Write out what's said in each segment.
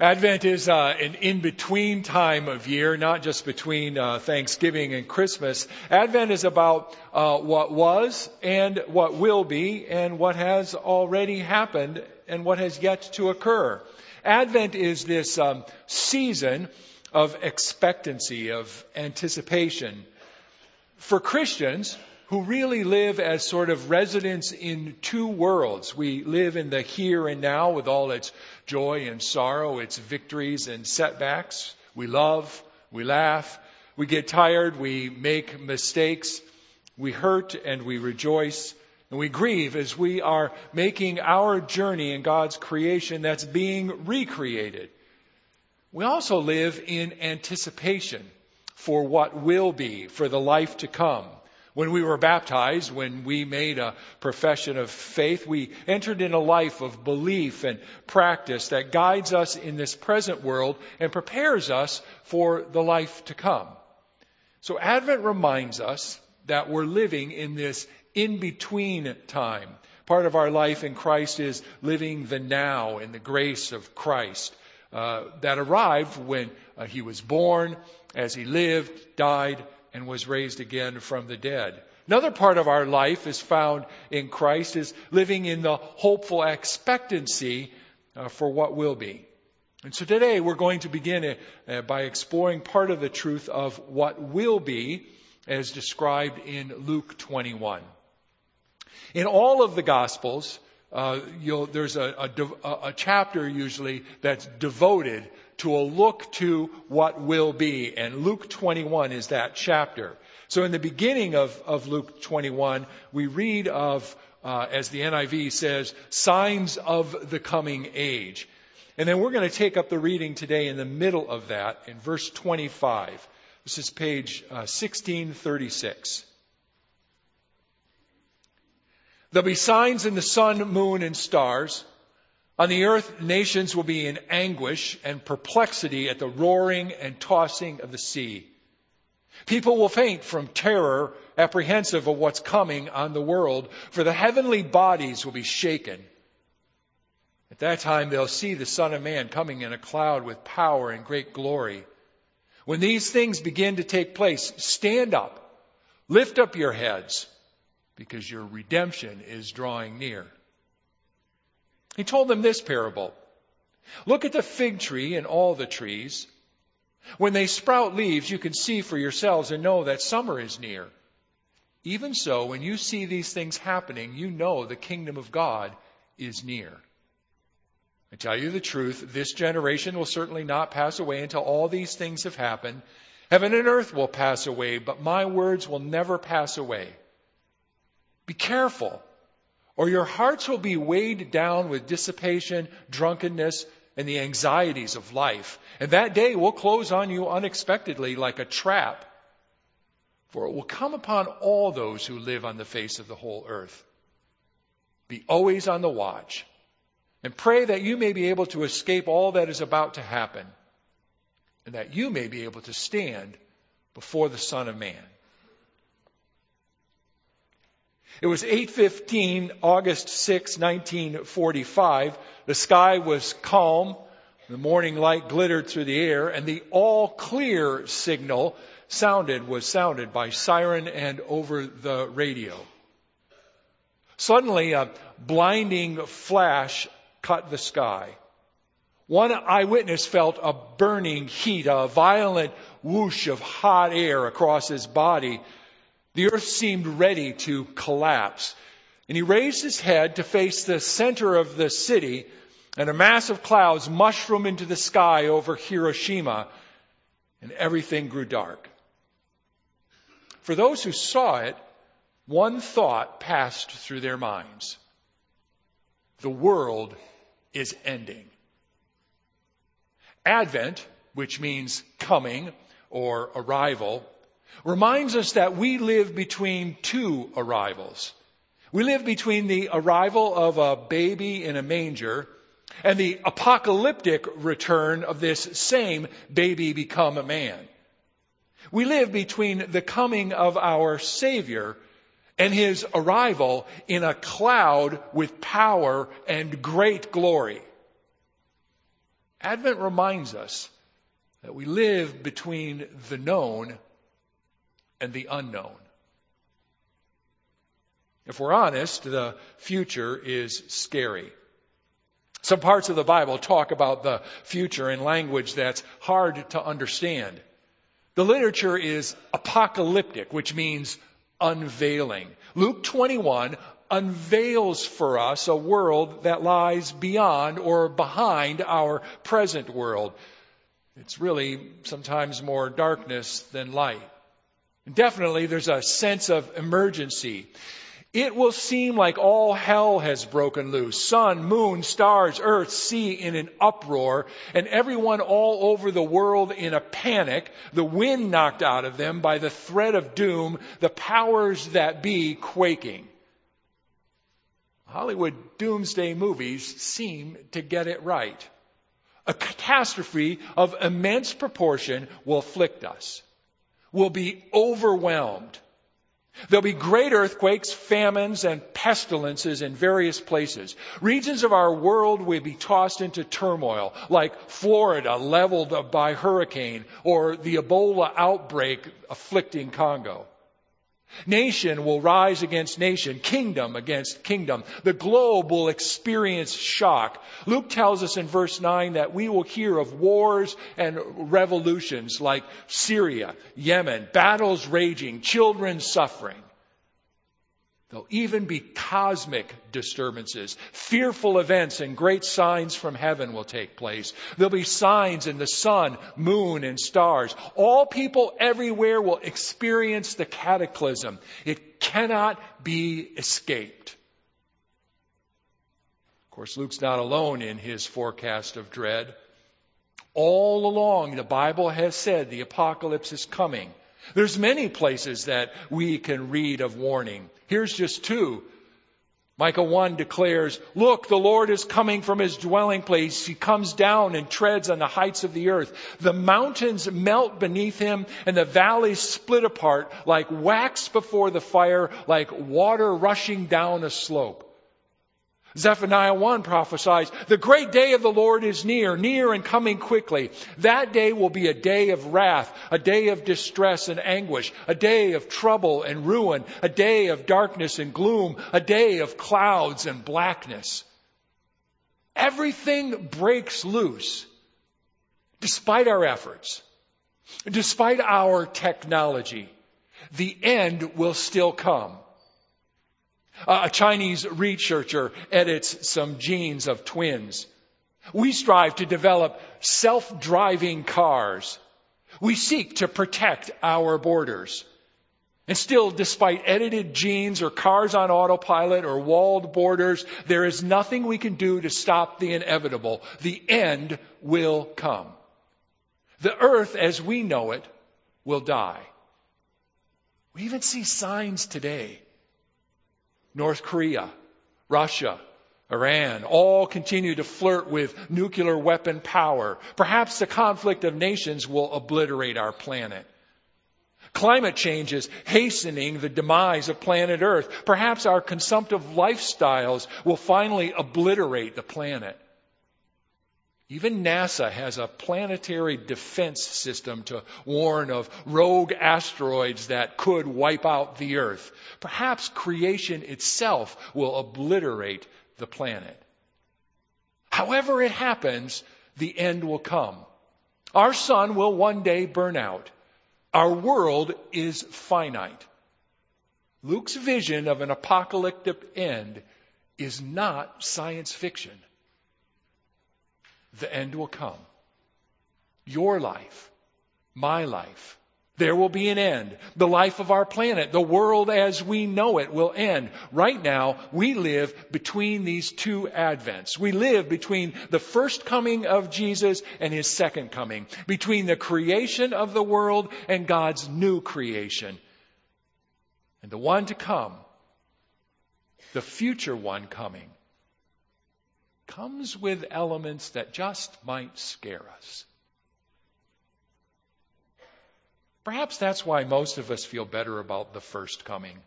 Advent is uh, an in-between time of year, not just between uh, Thanksgiving and Christmas. Advent is about uh, what was and what will be and what has already happened and what has yet to occur. Advent is this um, season of expectancy, of anticipation. For Christians, who really live as sort of residents in two worlds. We live in the here and now with all its joy and sorrow, its victories and setbacks. We love, we laugh, we get tired, we make mistakes, we hurt and we rejoice, and we grieve as we are making our journey in God's creation that's being recreated. We also live in anticipation for what will be, for the life to come. When we were baptized, when we made a profession of faith, we entered in a life of belief and practice that guides us in this present world and prepares us for the life to come. So Advent reminds us that we're living in this in-between time. Part of our life in Christ is living the now in the grace of Christ. Uh, that arrived when uh, he was born, as he lived, died, and was raised again from the dead. Another part of our life is found in Christ is living in the hopeful expectancy uh, for what will be. And so today we're going to begin uh, by exploring part of the truth of what will be as described in Luke 21. In all of the Gospels, uh, there's a, a, a, chapter usually that's devoted to a look to what will be. And Luke 21 is that chapter. So in the beginning of, of Luke 21, we read of, uh, as the NIV says, signs of the coming age. And then we're going to take up the reading today in the middle of that in verse 25. This is page uh, 1636. There'll be signs in the sun, moon, and stars. On the earth, nations will be in anguish and perplexity at the roaring and tossing of the sea. People will faint from terror, apprehensive of what's coming on the world, for the heavenly bodies will be shaken. At that time, they'll see the Son of Man coming in a cloud with power and great glory. When these things begin to take place, stand up, lift up your heads, because your redemption is drawing near. He told them this parable. Look at the fig tree and all the trees. When they sprout leaves, you can see for yourselves and know that summer is near. Even so, when you see these things happening, you know the kingdom of God is near. I tell you the truth, this generation will certainly not pass away until all these things have happened. Heaven and earth will pass away, but my words will never pass away. Be careful or your hearts will be weighed down with dissipation, drunkenness, and the anxieties of life. And that day will close on you unexpectedly like a trap. For it will come upon all those who live on the face of the whole earth. Be always on the watch and pray that you may be able to escape all that is about to happen and that you may be able to stand before the Son of Man. It was 8:15 August 6, 1945. The sky was calm. The morning light glittered through the air and the all clear signal sounded was sounded by siren and over the radio. Suddenly a blinding flash cut the sky. One eyewitness felt a burning heat, a violent whoosh of hot air across his body the earth seemed ready to collapse. And he raised his head to face the center of the city, and a mass of clouds mushroomed into the sky over Hiroshima, and everything grew dark. For those who saw it, one thought passed through their minds. The world is ending. Advent, which means coming or arrival, reminds us that we live between two arrivals. We live between the arrival of a baby in a manger and the apocalyptic return of this same baby become a man. We live between the coming of our Savior and his arrival in a cloud with power and great glory. Advent reminds us that we live between the known and the unknown. If we're honest, the future is scary. Some parts of the Bible talk about the future in language that's hard to understand. The literature is apocalyptic, which means unveiling. Luke 21 unveils for us a world that lies beyond or behind our present world. It's really sometimes more darkness than light. Definitely there's a sense of emergency. It will seem like all hell has broken loose. Sun, moon, stars, earth, sea in an uproar, and everyone all over the world in a panic, the wind knocked out of them by the threat of doom, the powers that be quaking. Hollywood doomsday movies seem to get it right. A catastrophe of immense proportion will afflict us. We'll be overwhelmed. There'll be great earthquakes, famines, and pestilences in various places. Regions of our world will be tossed into turmoil, like Florida leveled by hurricane, or the Ebola outbreak afflicting Congo. Nation will rise against nation, kingdom against kingdom. The globe will experience shock. Luke tells us in verse 9 that we will hear of wars and revolutions like Syria, Yemen, battles raging, children suffering. There'll even be cosmic disturbances. Fearful events and great signs from heaven will take place. There'll be signs in the sun, moon, and stars. All people everywhere will experience the cataclysm. It cannot be escaped. Of course, Luke's not alone in his forecast of dread. All along, the Bible has said the apocalypse is coming. There's many places that we can read of warning. Here's just two. Micah 1 declares, Look, the Lord is coming from his dwelling place. He comes down and treads on the heights of the earth. The mountains melt beneath him and the valleys split apart like wax before the fire, like water rushing down a slope. Zephaniah 1 prophesies, the great day of the Lord is near, near and coming quickly. That day will be a day of wrath, a day of distress and anguish, a day of trouble and ruin, a day of darkness and gloom, a day of clouds and blackness. Everything breaks loose despite our efforts, despite our technology. The end will still come. A Chinese researcher edits some genes of twins. We strive to develop self-driving cars. We seek to protect our borders. And still, despite edited genes or cars on autopilot or walled borders, there is nothing we can do to stop the inevitable. The end will come. The earth as we know it will die. We even see signs today North Korea, Russia, Iran all continue to flirt with nuclear weapon power. Perhaps the conflict of nations will obliterate our planet. Climate change is hastening the demise of planet Earth. Perhaps our consumptive lifestyles will finally obliterate the planet. Even NASA has a planetary defense system to warn of rogue asteroids that could wipe out the Earth. Perhaps creation itself will obliterate the planet. However it happens, the end will come. Our sun will one day burn out. Our world is finite. Luke's vision of an apocalyptic end is not science fiction the end will come. Your life, my life. There will be an end. The life of our planet, the world as we know it will end. Right now, we live between these two advents. We live between the first coming of Jesus and his second coming. Between the creation of the world and God's new creation. And the one to come, the future one coming, comes with elements that just might scare us. Perhaps that's why most of us feel better about the first coming.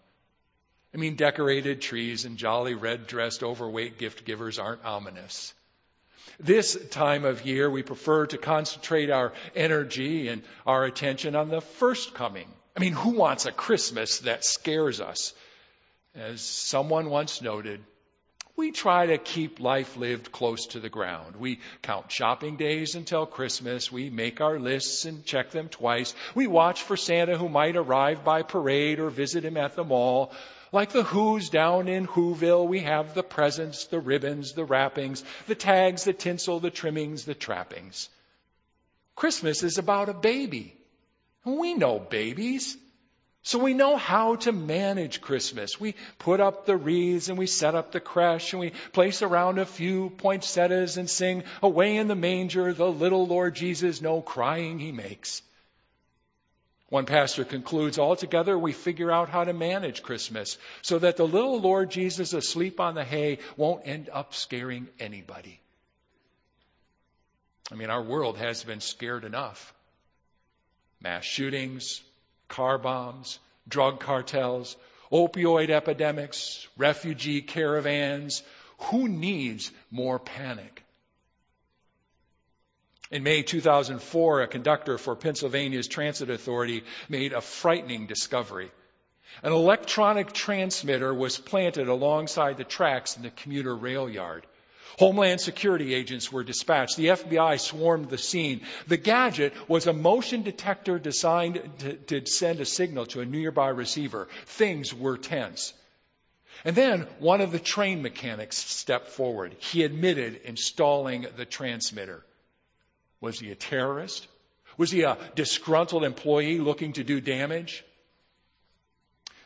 I mean, decorated trees and jolly red dressed overweight gift givers aren't ominous. This time of year, we prefer to concentrate our energy and our attention on the first coming. I mean, who wants a Christmas that scares us? As someone once noted, we try to keep life lived close to the ground. We count shopping days until Christmas. We make our lists and check them twice. We watch for Santa who might arrive by parade or visit him at the mall. Like the Who's down in Whoville, we have the presents, the ribbons, the wrappings, the tags, the tinsel, the trimmings, the trappings. Christmas is about a baby. We know babies. So we know how to manage Christmas. We put up the wreaths and we set up the creche and we place around a few poinsettias and sing, Away in the manger, the little Lord Jesus, no crying he makes. One pastor concludes, altogether we figure out how to manage Christmas so that the little Lord Jesus asleep on the hay won't end up scaring anybody. I mean, our world has been scared enough. Mass shootings, car bombs, drug cartels, opioid epidemics, refugee caravans. Who needs more panic? In May 2004, a conductor for Pennsylvania's Transit Authority made a frightening discovery. An electronic transmitter was planted alongside the tracks in the commuter rail yard. Homeland Security agents were dispatched. The FBI swarmed the scene. The gadget was a motion detector designed to, to, send a signal to a nearby receiver. Things were tense. And then one of the train mechanics stepped forward. He admitted installing the transmitter. Was he a terrorist? Was he a disgruntled employee looking to do damage?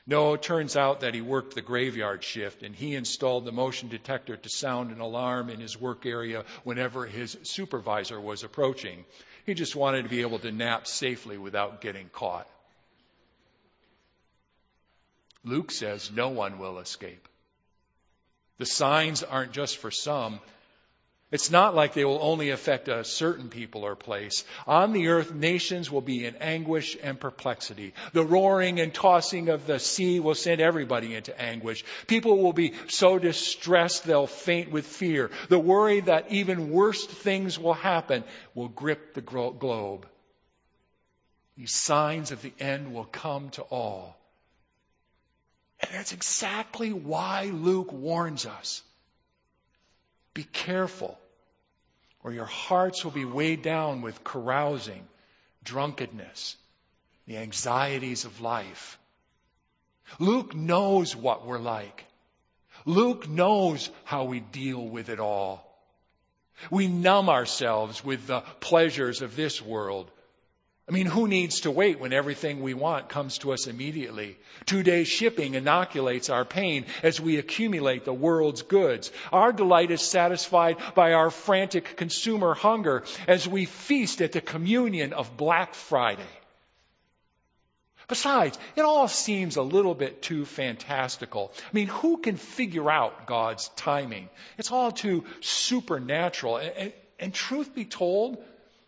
No, it turns out that he worked the graveyard shift and he installed the motion detector to sound an alarm in his work area whenever his supervisor was approaching. He just wanted to be able to nap safely without getting caught. Luke says no one will escape. The signs aren't just for some, it's not like they will only affect a certain people or place. On the earth, nations will be in anguish and perplexity. The roaring and tossing of the sea will send everybody into anguish. People will be so distressed they'll faint with fear. The worry that even worse things will happen will grip the globe. These signs of the end will come to all. And that's exactly why Luke warns us. Be careful, or your hearts will be weighed down with carousing, drunkenness, the anxieties of life. Luke knows what we're like. Luke knows how we deal with it all. We numb ourselves with the pleasures of this world I mean, who needs to wait when everything we want comes to us immediately? Two day shipping inoculates our pain as we accumulate the world's goods. Our delight is satisfied by our frantic consumer hunger as we feast at the communion of Black Friday. Besides, it all seems a little bit too fantastical. I mean, who can figure out God's timing? It's all too supernatural. And, and, and truth be told,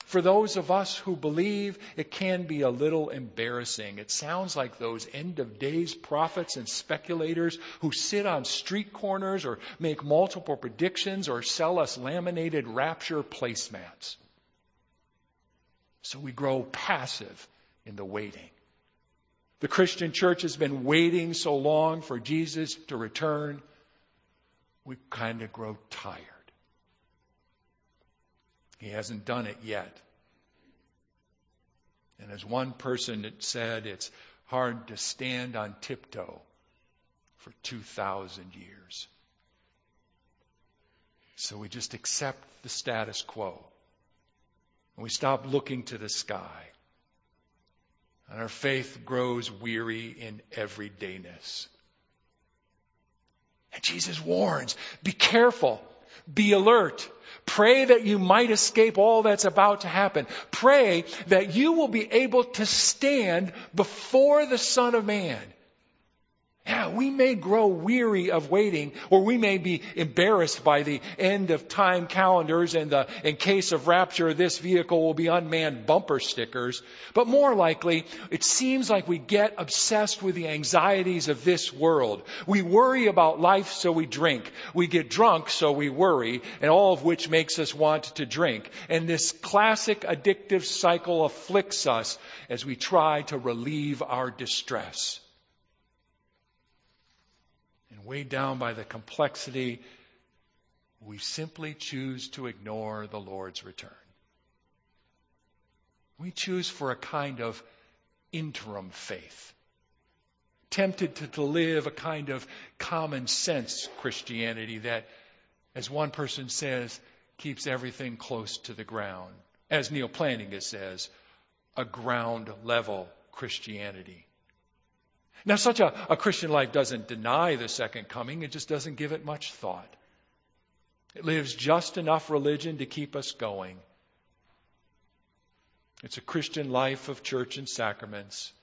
for those of us who believe, it can be a little embarrassing. It sounds like those end of days prophets and speculators who sit on street corners or make multiple predictions or sell us laminated rapture placemats. So we grow passive in the waiting. The Christian church has been waiting so long for Jesus to return, we kind of grow tired. He hasn't done it yet. And as one person said, it's hard to stand on tiptoe for 2,000 years. So we just accept the status quo. And we stop looking to the sky. And our faith grows weary in everydayness. And Jesus warns, be careful. Be alert. Pray that you might escape all that's about to happen. Pray that you will be able to stand before the Son of Man. Yeah, we may grow weary of waiting, or we may be embarrassed by the end of time calendars and the, in case of rapture, this vehicle will be unmanned bumper stickers. But more likely, it seems like we get obsessed with the anxieties of this world. We worry about life, so we drink. We get drunk, so we worry, and all of which makes us want to drink. And this classic addictive cycle afflicts us as we try to relieve our distress weighed down by the complexity, we simply choose to ignore the Lord's return. We choose for a kind of interim faith, tempted to, to live a kind of common sense Christianity that, as one person says, keeps everything close to the ground. As Neal Plantinga says, a ground level Christianity. Now, such a, a Christian life doesn't deny the second coming, it just doesn't give it much thought. It lives just enough religion to keep us going. It's a Christian life of church and sacraments,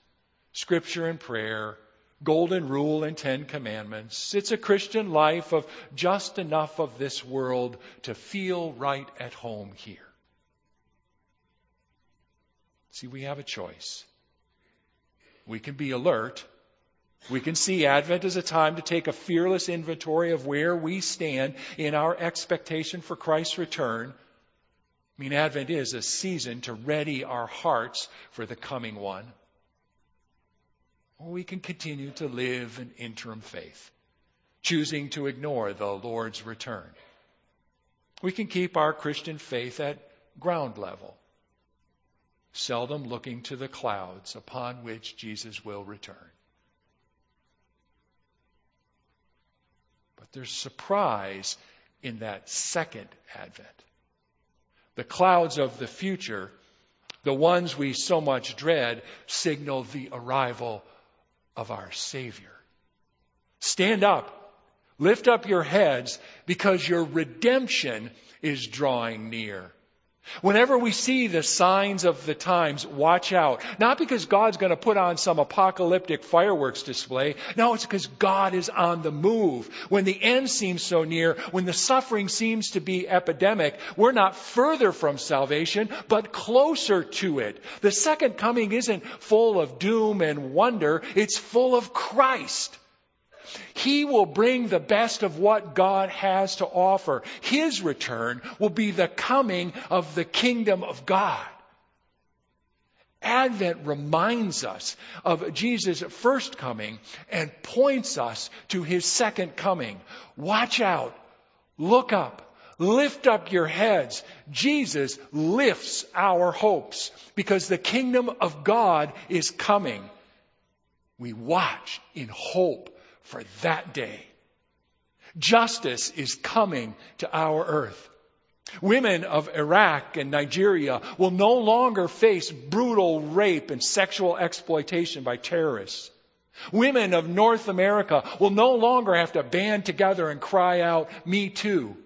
scripture and prayer, golden rule and Ten Commandments. It's a Christian life of just enough of this world to feel right at home here. See, we have a choice. We can be alert we can see Advent as a time to take a fearless inventory of where we stand in our expectation for Christ's return. I mean, Advent is a season to ready our hearts for the coming one. Or we can continue to live an interim faith, choosing to ignore the Lord's return. We can keep our Christian faith at ground level, seldom looking to the clouds upon which Jesus will return. But there's surprise in that second advent. The clouds of the future, the ones we so much dread, signal the arrival of our Savior. Stand up, lift up your heads, because your redemption is drawing near. Whenever we see the signs of the times, watch out. Not because God's going to put on some apocalyptic fireworks display. No, it's because God is on the move. When the end seems so near, when the suffering seems to be epidemic, we're not further from salvation, but closer to it. The second coming isn't full of doom and wonder. It's full of Christ. He will bring the best of what God has to offer. His return will be the coming of the kingdom of God. Advent reminds us of Jesus' first coming and points us to his second coming. Watch out. Look up. Lift up your heads. Jesus lifts our hopes because the kingdom of God is coming. We watch in hope for that day. Justice is coming to our earth. Women of Iraq and Nigeria will no longer face brutal rape and sexual exploitation by terrorists. Women of North America will no longer have to band together and cry out, Me too.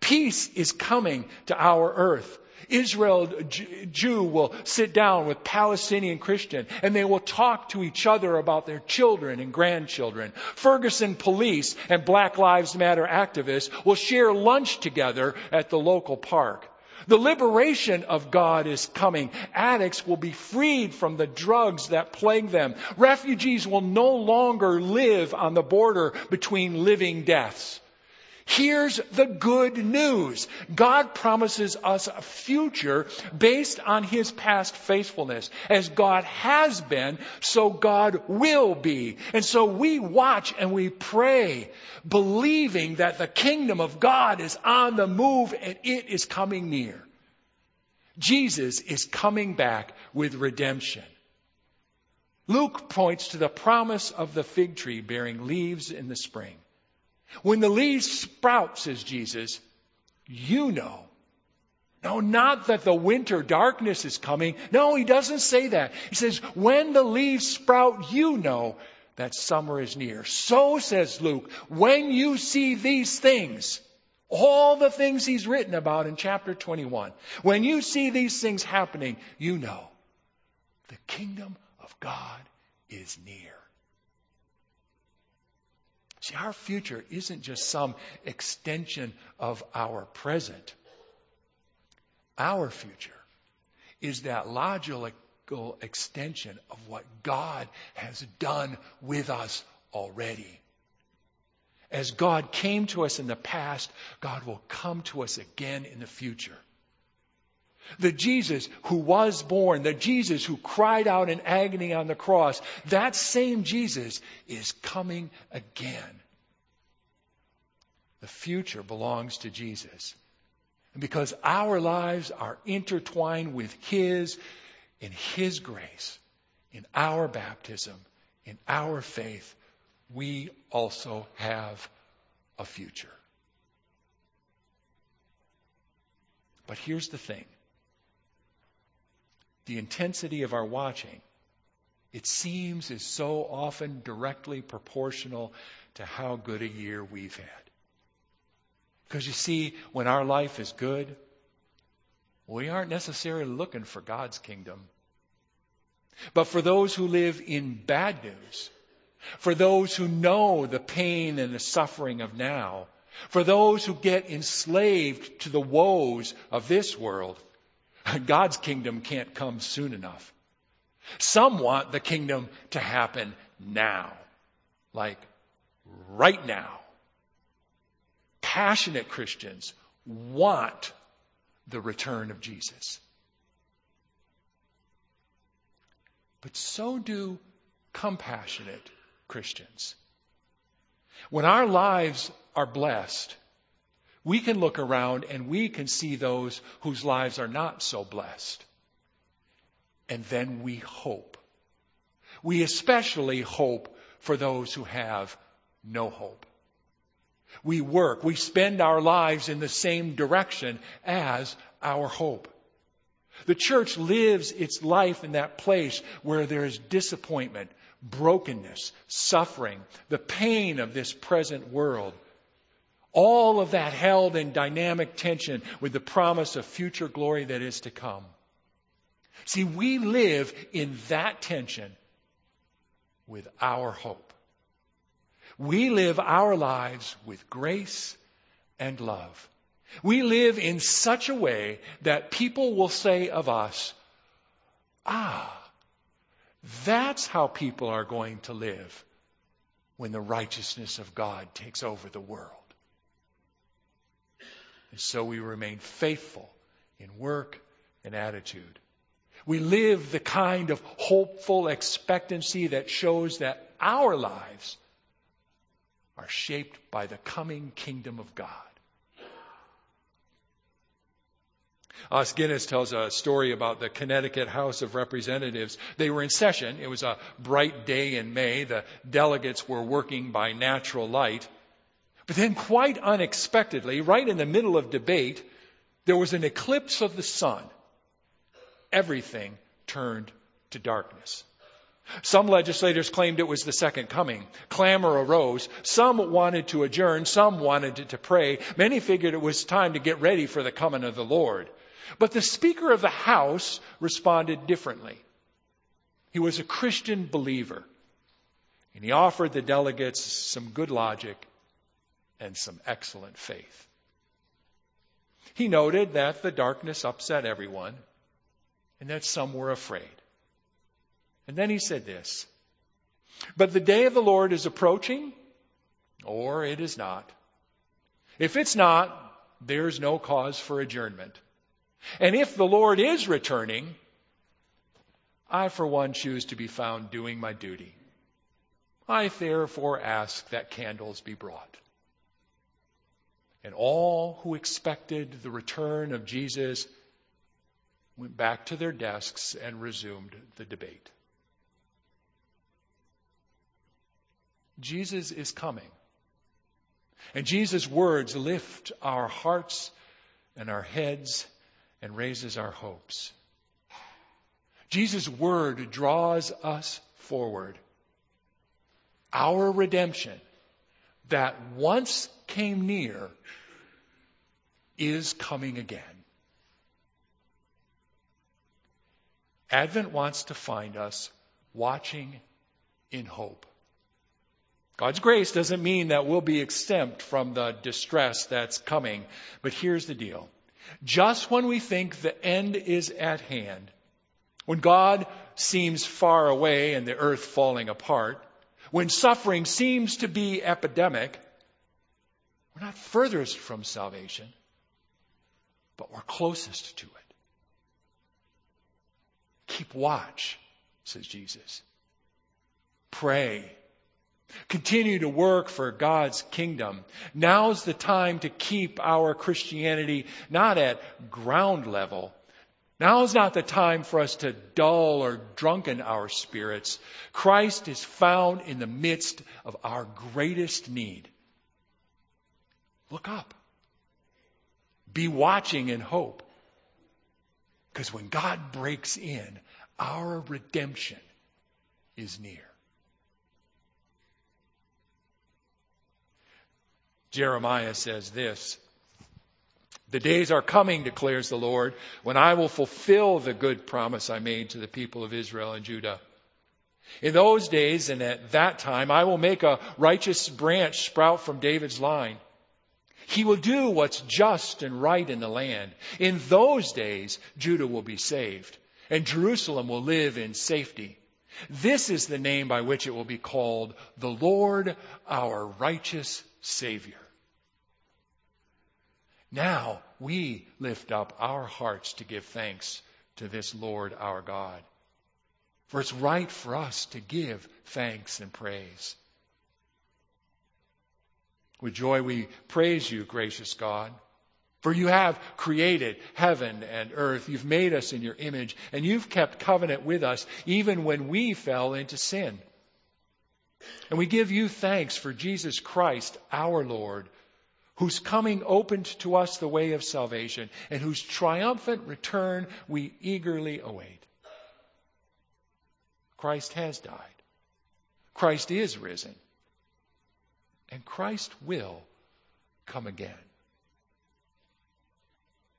Peace is coming to our earth. Israel Jew will sit down with Palestinian Christian and they will talk to each other about their children and grandchildren. Ferguson police and Black Lives Matter activists will share lunch together at the local park. The liberation of God is coming. Addicts will be freed from the drugs that plague them. Refugees will no longer live on the border between living deaths. Here's the good news. God promises us a future based on His past faithfulness. As God has been, so God will be. And so we watch and we pray, believing that the kingdom of God is on the move and it is coming near. Jesus is coming back with redemption. Luke points to the promise of the fig tree bearing leaves in the spring. When the leaves sprout, says Jesus, you know. No, not that the winter darkness is coming. No, he doesn't say that. He says, when the leaves sprout, you know that summer is near. So says Luke, when you see these things, all the things he's written about in chapter 21, when you see these things happening, you know the kingdom of God is near. See, our future isn't just some extension of our present. Our future is that logical extension of what God has done with us already. As God came to us in the past, God will come to us again in the future. The Jesus who was born, the Jesus who cried out in agony on the cross, that same Jesus is coming again. The future belongs to Jesus. And because our lives are intertwined with His, in His grace, in our baptism, in our faith, we also have a future. But here's the thing the intensity of our watching, it seems, is so often directly proportional to how good a year we've had. Because you see, when our life is good, we aren't necessarily looking for God's kingdom. But for those who live in bad news, for those who know the pain and the suffering of now, for those who get enslaved to the woes of this world, God's kingdom can't come soon enough. Some want the kingdom to happen now, like right now. Passionate Christians want the return of Jesus. But so do compassionate Christians. When our lives are blessed, we can look around and we can see those whose lives are not so blessed. And then we hope. We especially hope for those who have no hope. We work, we spend our lives in the same direction as our hope. The church lives its life in that place where there is disappointment, brokenness, suffering, the pain of this present world. All of that held in dynamic tension with the promise of future glory that is to come. See, we live in that tension with our hope. We live our lives with grace and love. We live in such a way that people will say of us, ah, that's how people are going to live when the righteousness of God takes over the world. And so we remain faithful in work and attitude. We live the kind of hopeful expectancy that shows that our lives are shaped by the coming kingdom of God. Os Guinness tells a story about the Connecticut House of Representatives. They were in session. It was a bright day in May. The delegates were working by natural light. But then, quite unexpectedly, right in the middle of debate, there was an eclipse of the sun. Everything turned to darkness. Some legislators claimed it was the second coming. Clamor arose. Some wanted to adjourn. Some wanted to pray. Many figured it was time to get ready for the coming of the Lord. But the Speaker of the House responded differently. He was a Christian believer, and he offered the delegates some good logic and some excellent faith. He noted that the darkness upset everyone and that some were afraid. And then he said this But the day of the Lord is approaching, or it is not. If it's not, there's no cause for adjournment. And if the Lord is returning, I for one choose to be found doing my duty. I therefore ask that candles be brought. And all who expected the return of Jesus went back to their desks and resumed the debate. Jesus is coming. And Jesus' words lift our hearts and our heads and raises our hopes. Jesus' word draws us forward. Our redemption that once came near is coming again. Advent wants to find us watching in hope. God's grace doesn't mean that we'll be exempt from the distress that's coming. But here's the deal. Just when we think the end is at hand, when God seems far away and the earth falling apart, when suffering seems to be epidemic, we're not furthest from salvation, but we're closest to it. Keep watch, says Jesus. Pray Continue to work for God's kingdom. Now's the time to keep our Christianity not at ground level. Now is not the time for us to dull or drunken our spirits. Christ is found in the midst of our greatest need. Look up. Be watching in hope. Because when God breaks in, our redemption is near. Jeremiah says this The days are coming, declares the Lord, when I will fulfill the good promise I made to the people of Israel and Judah. In those days and at that time, I will make a righteous branch sprout from David's line. He will do what's just and right in the land. In those days, Judah will be saved, and Jerusalem will live in safety. This is the name by which it will be called the Lord our righteous Savior. Now we lift up our hearts to give thanks to this Lord our God. For it's right for us to give thanks and praise. With joy we praise you, gracious God. For you have created heaven and earth. You've made us in your image, and you've kept covenant with us even when we fell into sin. And we give you thanks for Jesus Christ, our Lord, whose coming opened to us the way of salvation, and whose triumphant return we eagerly await. Christ has died. Christ is risen. And Christ will come again.